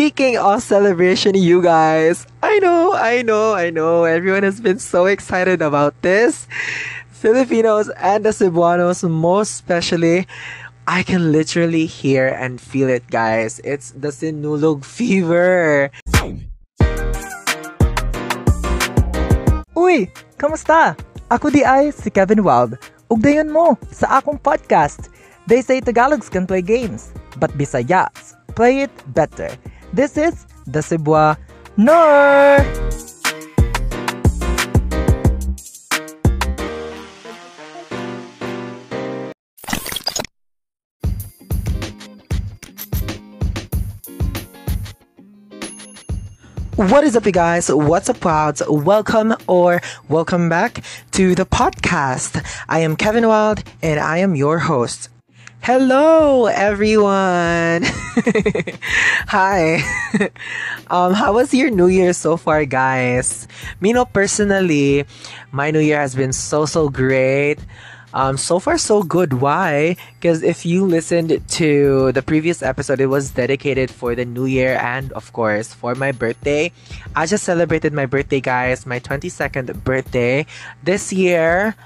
Speaking of celebration, you guys, I know, I know, I know, everyone has been so excited about this. Filipinos and the Cebuanos, most especially, I can literally hear and feel it, guys. It's the Sinulog fever. Uy, kamusta? Ako di ay si Kehvin Wilde. Ugdayon mo sa akong podcast. They say Tagalogs can play games, but Bisayas play it better. This is the Cebuano. Nor! What is up, you guys? What's up, Wilds? Welcome or welcome back to the podcast. I am Kehvin Wilde and I am your host. Hello, everyone. Hi. um, how was your New Year so far, guys? Me, no, personally, my New Year has been so, so great. Um, so far, so good. Why? Because if you listened to the previous episode, it was dedicated for the new year and, of course, for my birthday. I just celebrated my birthday, guys, my 22nd birthday this year.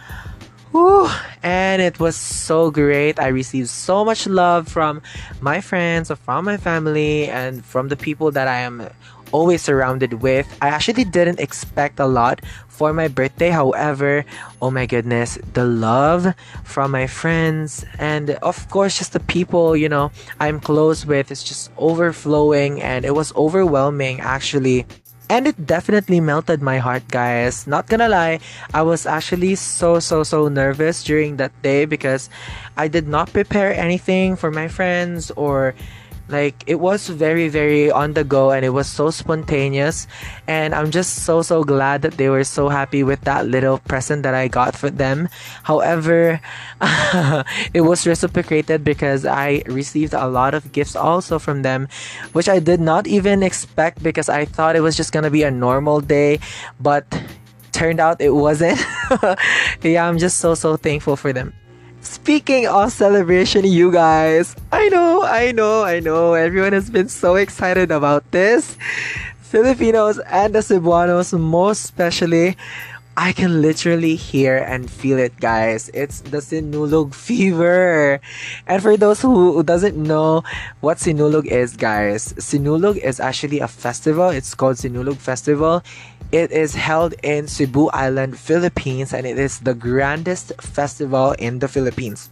And it was so great. I received so much love from my friends, from my family, and from the people that I am always surrounded with. I actually didn't expect a lot for my birthday. However, oh my goodness, the love from my friends and of course just the people, you know, I'm close with is just overflowing and it was overwhelming actually. And it definitely melted my heart, guys. Not gonna lie, I was actually so, so, so nervous during that day because I did not prepare anything for my friends or like it was very very on the go and it was so spontaneous. And i'm just so so glad that they were so happy with that little present that i got for them. However it was reciprocated because i received a lot of gifts also from them which i did not even expect because i thought it was just gonna be a normal day but turned out it wasn't. Yeah i'm just so so thankful for them Speaking of celebration, you guys, I know, I know, I know, everyone has been so excited about this. Filipinos and the Cebuanos, most especially, I can literally hear and feel it, guys. It's the Sinulog fever. And for those who, doesn't know what Sinulog is, guys, Sinulog is actually a festival. It's called Sinulog Festival. It is held in Cebu Island, Philippines, and it is the grandest festival in the Philippines.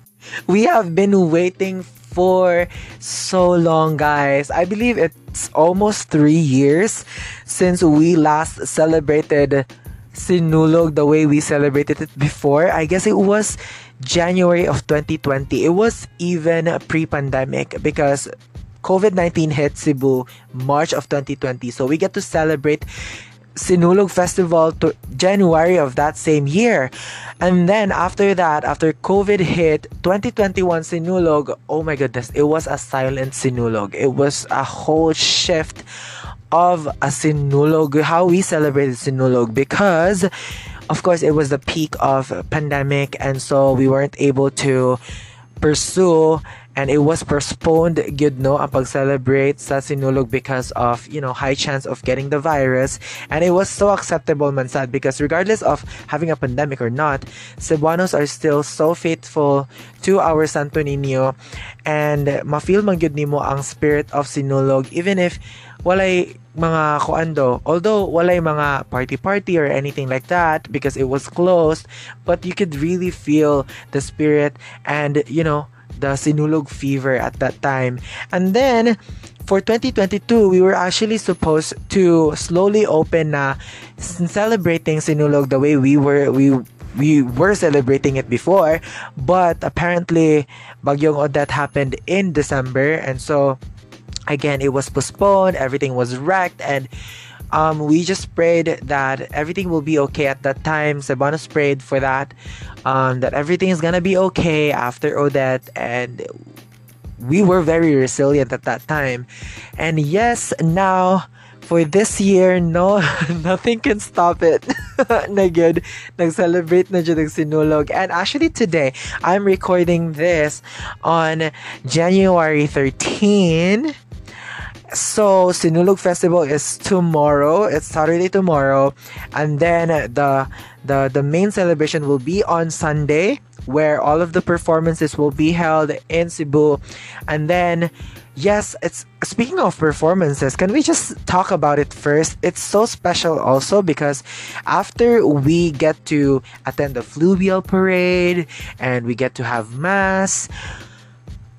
We have been waiting for so long, guys. I believe it's almost three years since we last celebrated Sinulog the way we celebrated it before. I guess it was January of 2020. It was even pre pandemic because COVID 19 hit Cebu March of 2020. So we get to celebrate Sinulog Festival to January of that same year. And then after that, after COVID hit, 2021 Sinulog, oh my goodness, it was a silent Sinulog. It was a whole shift of a Sinulog, how we celebrated Sinulog because of course it was the peak of pandemic and so we weren't able to pursue and it was postponed good no ang pag-celebrate sa sinulog because of you know high chance of getting the virus. And it was so acceptable man sad because regardless of having a pandemic or not Cebuanos are still so faithful to our Santo Niño. And ma-feel man gyud nimo ang spirit of sinulog even if walay mga kuando. Although walay mga party party or anything like that because it was closed but you could really feel the spirit and you know the Sinulog fever at that time. And then, for 2022, we were actually supposed to slowly open na celebrating Sinulog the way we were we we were celebrating it before, but apparently Bagyong Odette happened in December. And so again it was postponed, everything was wrecked and um, we just prayed that everything will be okay at that time. Cebuanos prayed for that, um, that everything is gonna be okay after Odette, and we were very resilient at that time. And yes, now for this year, no, nothing can stop it. na. Nag-celebrate na dyan sinulog. And actually today, I'm recording this on January 13 so Sinulog Festival is tomorrow. It's Saturday tomorrow, and then the the the main celebration will be on Sunday, where all of the performances will be held in Cebu, and then. Yes, it's speaking of performances, can we just talk about it first? It's so special also because after we get to attend the fluvial parade and we get to have mass,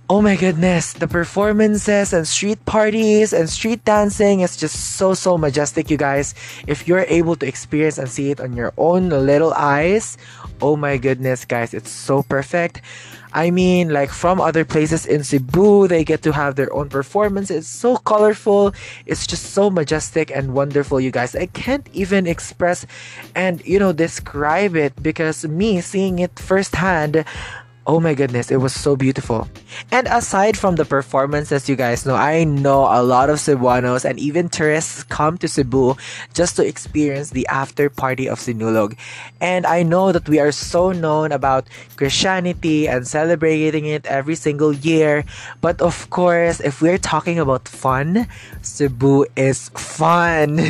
Oh my goodness, the performances and street parties and street dancing is just so so majestic, you guys. If you're able to experience and see it on your own little eyes, oh my goodness, guys, it's so perfect. I mean, like from other places in Cebu, they get to have their own performance. It's so colorful. It's just so majestic and wonderful, you guys. I can't even express and, you know, describe it because me seeing it firsthand, Oh my goodness, it was so beautiful. And aside from the performances, you guys know, I know a lot of Cebuanos and even tourists come to Cebu just to experience the after party of Sinulog. And I know that we are so known about Christianity and celebrating it every single year. But of course, if we're talking about fun, Cebu is fun.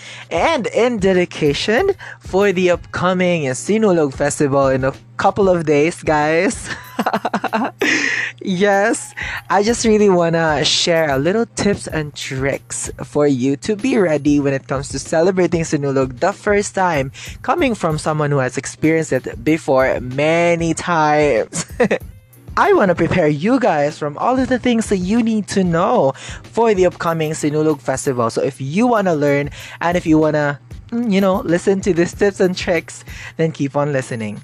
and in dedication for the upcoming Sinulog Festival in couple of days, guys. yes, I just really wanna share a little tips and tricks for you to be ready when it comes to celebrating Sinulog the first time, coming from someone who has experienced it before many times. I want to prepare you guys from all of the things that you need to know for the upcoming Sinulog Festival. So if you want to learn and if you want to, you know, listen to these tips and tricks, then keep on listening.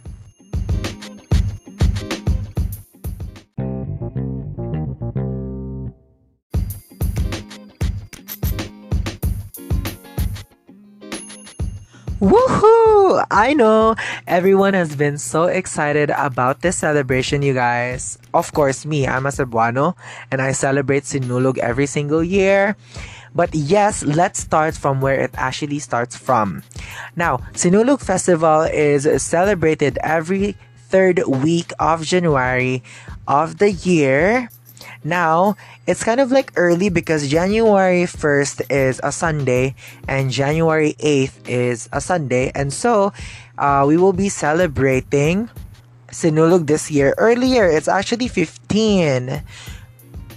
I know everyone has been so excited about this celebration, you guys. Of course, me, I'm a Cebuano and I celebrate Sinulog every single year. But yes, let's start from where it actually starts from. Now, Sinulog Festival is celebrated every third week of January of the year now, it's kind of like early because January 1st is a Sunday and January 8th is a Sunday. And so, uh, we will be celebrating Sinulog this year. Earlier, it's actually 15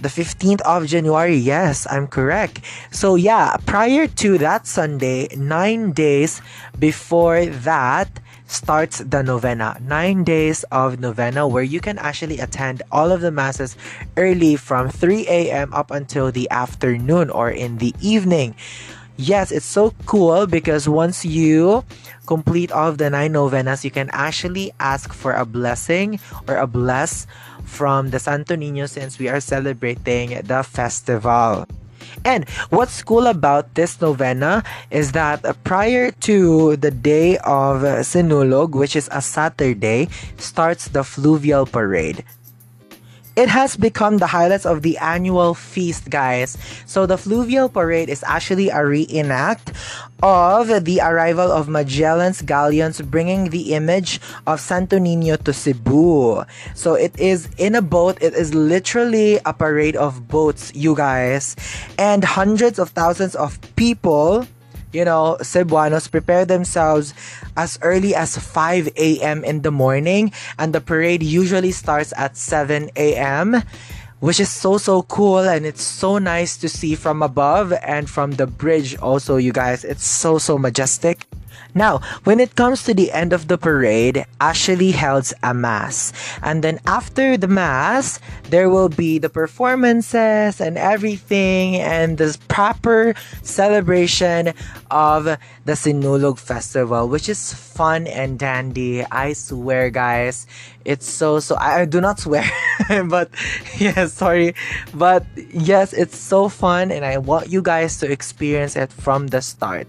the 15th of January. Yes, I'm correct. So, yeah, prior to that Sunday, nine days before that, starts the novena. Nine days of novena where you can actually attend all of the masses early from 3 a.m. up until the afternoon or in the evening. Yes, it's so cool because once you complete all of the nine novenas, you can actually ask for a blessing or a bless from the Santo Niño since we are celebrating the festival. And what's cool about this novena is that prior to the day of Sinulog, which is a Saturday, starts the fluvial parade. It has become the highlights of the annual feast, guys. So the fluvial parade is actually a reenact of the arrival of Magellan's galleons bringing the image of Santo Nino to Cebu. So it is in a boat. It is literally a parade of boats, you guys. And hundreds of thousands of people you know, Cebuanos prepare themselves as early as 5 a.m. in the morning, and the parade usually starts at 7 a.m which is so so cool and it's so nice to see from above and from the bridge also you guys it's so so majestic now, when it comes to the end of the parade, Ashley holds a mass. And then after the mass, there will be the performances and everything and the proper celebration of the Sinulog Festival, which is fun and dandy. I swear, guys. It's so, so, I, I do not swear, but yeah, sorry. But yes, it's so fun and I want you guys to experience it from the start.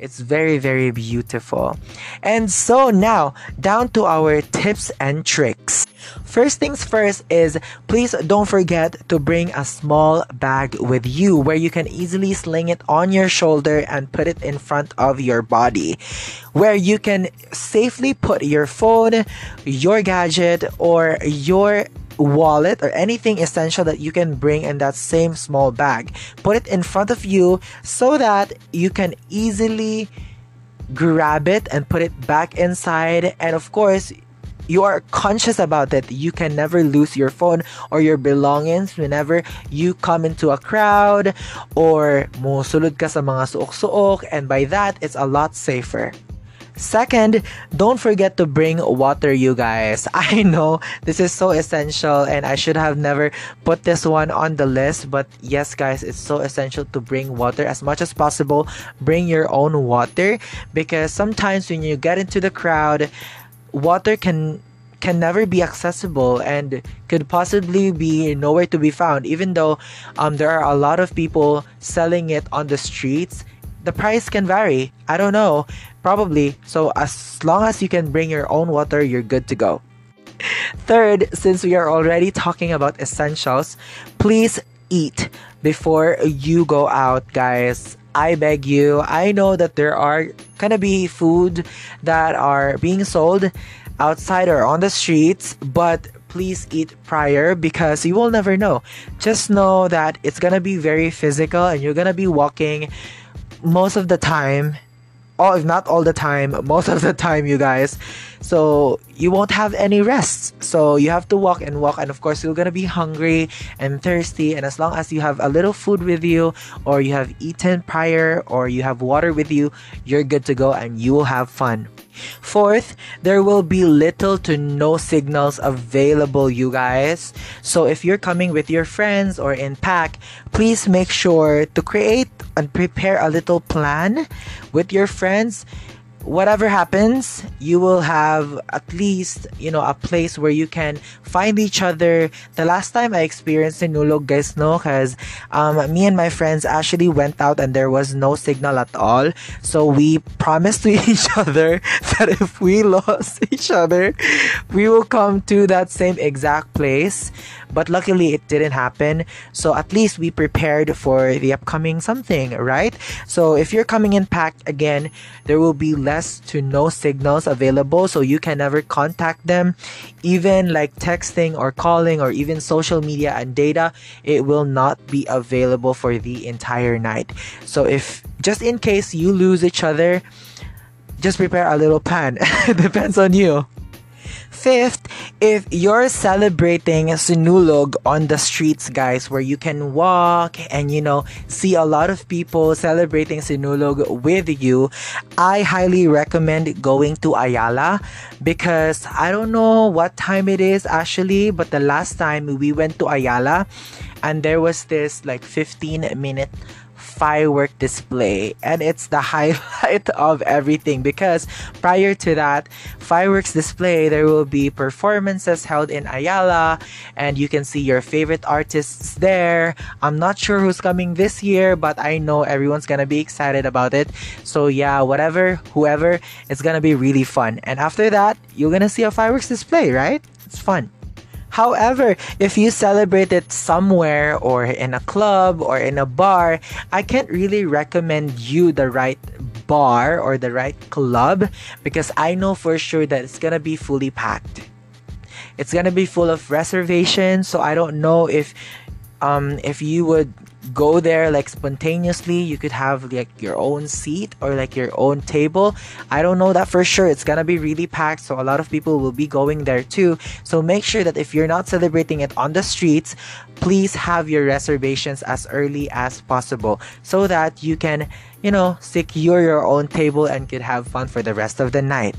It's very, very beautiful. And so now, down to our tips and tricks. First things first is please don't forget to bring a small bag with you where you can easily sling it on your shoulder and put it in front of your body. Where you can safely put your phone, your gadget, or your wallet or anything essential that you can bring in that same small bag. Put it in front of you so that you can easily grab it and put it back inside. And of course, you are conscious about it. You can never lose your phone or your belongings whenever you come into a crowd or musulod ka sa mga suok-suok and by that, it's a lot safer. Second, don't forget to bring water, you guys. I know this is so essential and I should have never put this one on the list, but yes, guys, it's so essential to bring water as much as possible. Bring your own water because sometimes when you get into the crowd, water can can never be accessible and could possibly be nowhere to be found even though um, there are a lot of people selling it on the streets the price can vary. I don't know. Probably. So as long as you can bring your own water, you're good to go. Third, since we are already talking about essentials, please eat before you go out, guys. I beg you. I know that there are gonna be food that are being sold outside or on the streets, but please eat prior because you will never know. Just know that it's gonna be very physical and you're gonna be walking most of the time or if not all the time most of the time you guys so you won't have any rest. So you have to walk and walk and of course you're gonna be hungry and thirsty and as long as you have a little food with you or you have eaten prior or you have water with you you're good to go and you will have fun. Fourth, there will be little to no signals available, you guys. So if you're coming with your friends or in pack, please make sure to create and prepare a little plan with your friends whatever happens, you will have at least, you know, a place where you can find each other. The last time I experienced Sinulog, guys, no, because um, me and my friends actually went out and there was no signal at all. So we promised to each other that if we lost each other, we will come to that same exact place. But luckily, it didn't happen. So at least we prepared for the upcoming something, right? So if you're coming in packed again, there will be less to no signals available. So you can never contact them. Even like texting or calling or even social media and data, it will not be available for the entire night. So if just in case you lose each other, just prepare a little plan. depends on you. Fifth, if you're celebrating Sinulog on the streets, guys, where you can walk and you know see a lot of people celebrating Sinulog with you, I highly recommend going to Ayala because I don't know what time it is actually, but the last time we went to Ayala and there was this like 15 minute firework display. And it's the highlight of everything because prior to that fireworks display there will be performances held in Ayala. And you can see your favorite artists there. I'm not sure who's coming this year but I know everyone's gonna be excited about it. So yeah whatever whoever it's gonna be really fun. And after that you're gonna see a fireworks display right? It's fun However, if you celebrate it somewhere or in a club or in a bar, I can't really recommend you the right bar or the right club because I know for sure that it's gonna be fully packed. It's gonna be full of reservations, so I don't know if um if you would go there like spontaneously. You could have like your own seat or like your own table. I don't know that for sure. It's gonna be really packed so a lot of people will be going there too. So make sure that if you're not celebrating it on the streets please have your reservations as early as possible so that you can you know secure your own table and could have fun for the rest of the night.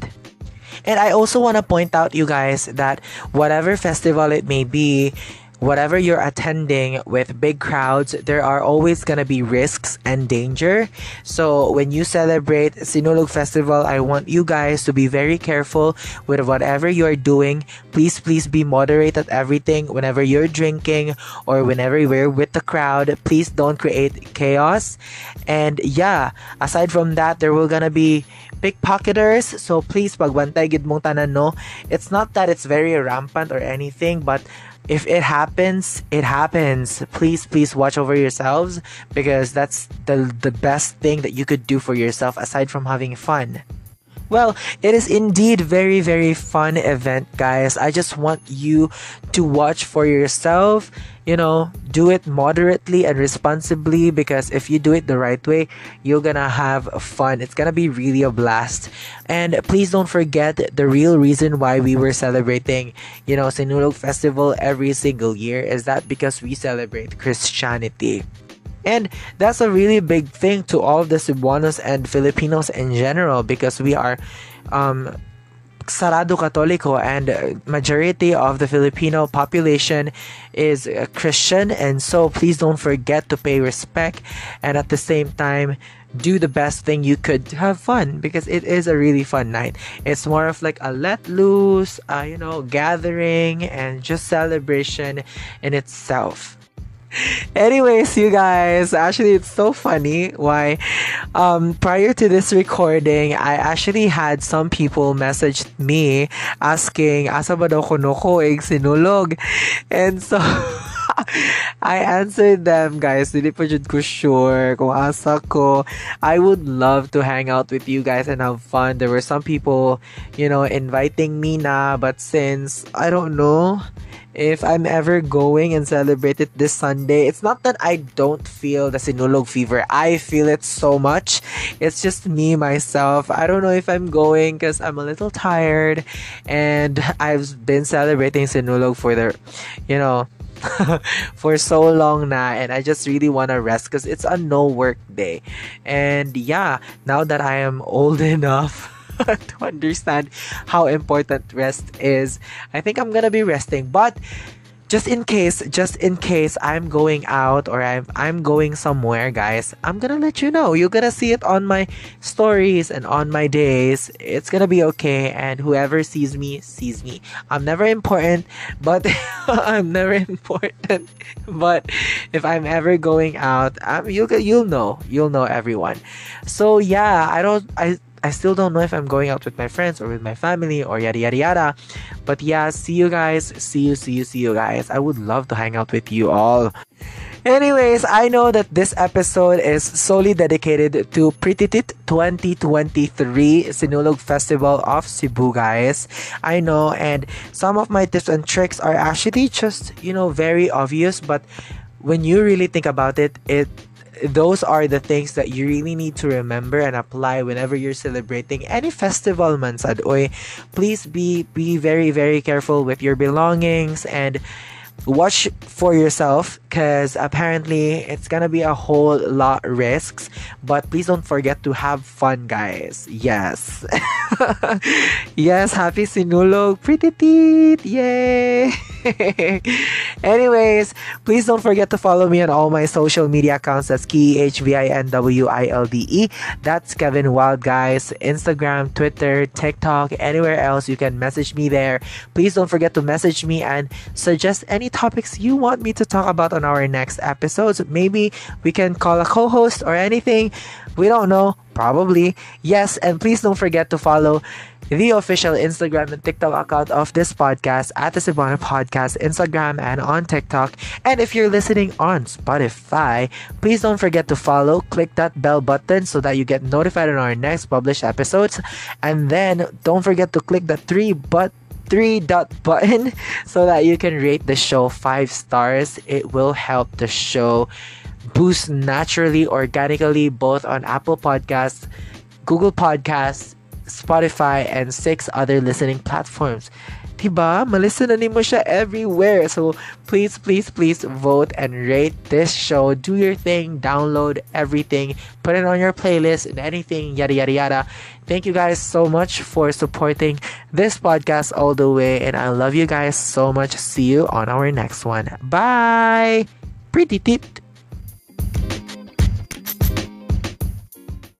And I also want to point out, you guys, that whatever festival it may be, whatever you're attending with big crowds, there are always gonna be risks and danger. So when you celebrate Sinulog Festival, I want you guys to be very careful with whatever you're doing. Please, please be moderate at everything. Whenever you're drinking or whenever you're with the crowd, please don't create chaos. And yeah, aside from that, there will gonna be pickpocketers. So please, pagbantay gid mong tanan no. It's not that it's very rampant or anything, but if it happens, it happens. Please, please watch over yourselves because that's the the best thing that you could do for yourself aside from having fun. Well, it is indeed very very fun event, guys. I just want you to watch for yourself. You know, do it moderately and responsibly because if you do it the right way, you're gonna have fun. It's gonna be really a blast. And please don't forget the real reason why we were celebrating, you know, Sinulog Festival every single year is that because we celebrate Christianity. And that's a really big thing to all the Cebuanos and Filipinos in general because we are um, Sarado Católico and majority of the Filipino population is Christian and so please don't forget to pay respect and at the same time do the best thing you could have fun because it is a really fun night. It's more of like a let loose, uh, you know, gathering and just celebration in itself. Anyways, you guys, actually, it's so funny why um, prior to this recording, I actually had some people message me asking, asa ba daw ko sinulog? And so, I answered them, guys. Ko sure kung asa ko. I would love to hang out with you guys and have fun. There were some people, you know, inviting me na, but since, I don't know, if I'm ever going and celebrate it this Sunday, it's not that I don't feel the Sinulog fever. I feel it so much. It's just me, myself. I don't know if I'm going because I'm a little tired and I've been celebrating Sinulog for the, you know, for so long now and I just really want to rest because it's a no work day. And yeah, now that I am old enough to understand how important rest is. I think I'm gonna be resting, but just in case, just in case I'm going out or I'm I'm going somewhere, guys, I'm gonna let you know. You're gonna see it on my stories and on my days. It's gonna be okay, and whoever sees me sees me. I'm never important, but I'm never important. But if I'm ever going out, um, you'll you'll know. You'll know everyone. So yeah, I don't I I still don't know if I'm going out with my friends or with my family or yada yada yada. But yeah, see you guys. See you, see you, see you guys. I would love to hang out with you all. Anyways, I know that this episode is solely dedicated to Prititit 2023 Sinulog Festival of Cebu, guys. I know, and some of my tips and tricks are actually just, you know, very obvious, but when you really think about it, it those are the things that you really need to remember and apply whenever you're celebrating any festival man sad. Oy please be be very very careful with your belongings and watch for yourself because apparently it's gonna be a whole lot risks but please don't forget to have fun guys. Yes. Yes happy sinulog pretty teeth. Yay anyways please don't forget to follow me on all my social media accounts that's k-e-h-v-i-n-w-i-l-d-e that's kehvin wilde guys instagram twitter tiktok anywhere else you can message me there please don't forget to message me and suggest any topics you want me to talk about on our next episodes. Maybe we can call a co host or anything. We don't know. Probably. Yes, and please don't forget to follow the official Instagram and TikTok account of this podcast at the Cebuano Podcast, Instagram and on TikTok. And if you're listening on Spotify, please don't forget to follow, click that bell button so that you get notified on our next published episodes. And then don't forget to click the three but three dot button so that you can rate the show five stars. It will help the show boost naturally, organically, both on Apple Podcasts, Google Podcasts, Spotify, and six other listening platforms. Diba? Malisten na mo siya everywhere. So, please, please, please vote and rate this show. Do your thing. Download everything. Put it on your playlist and anything. Yada, yada, yada. Thank you guys so much for supporting this podcast all the way. And I love you guys so much. See you on our next one. Bye. Pretty tit.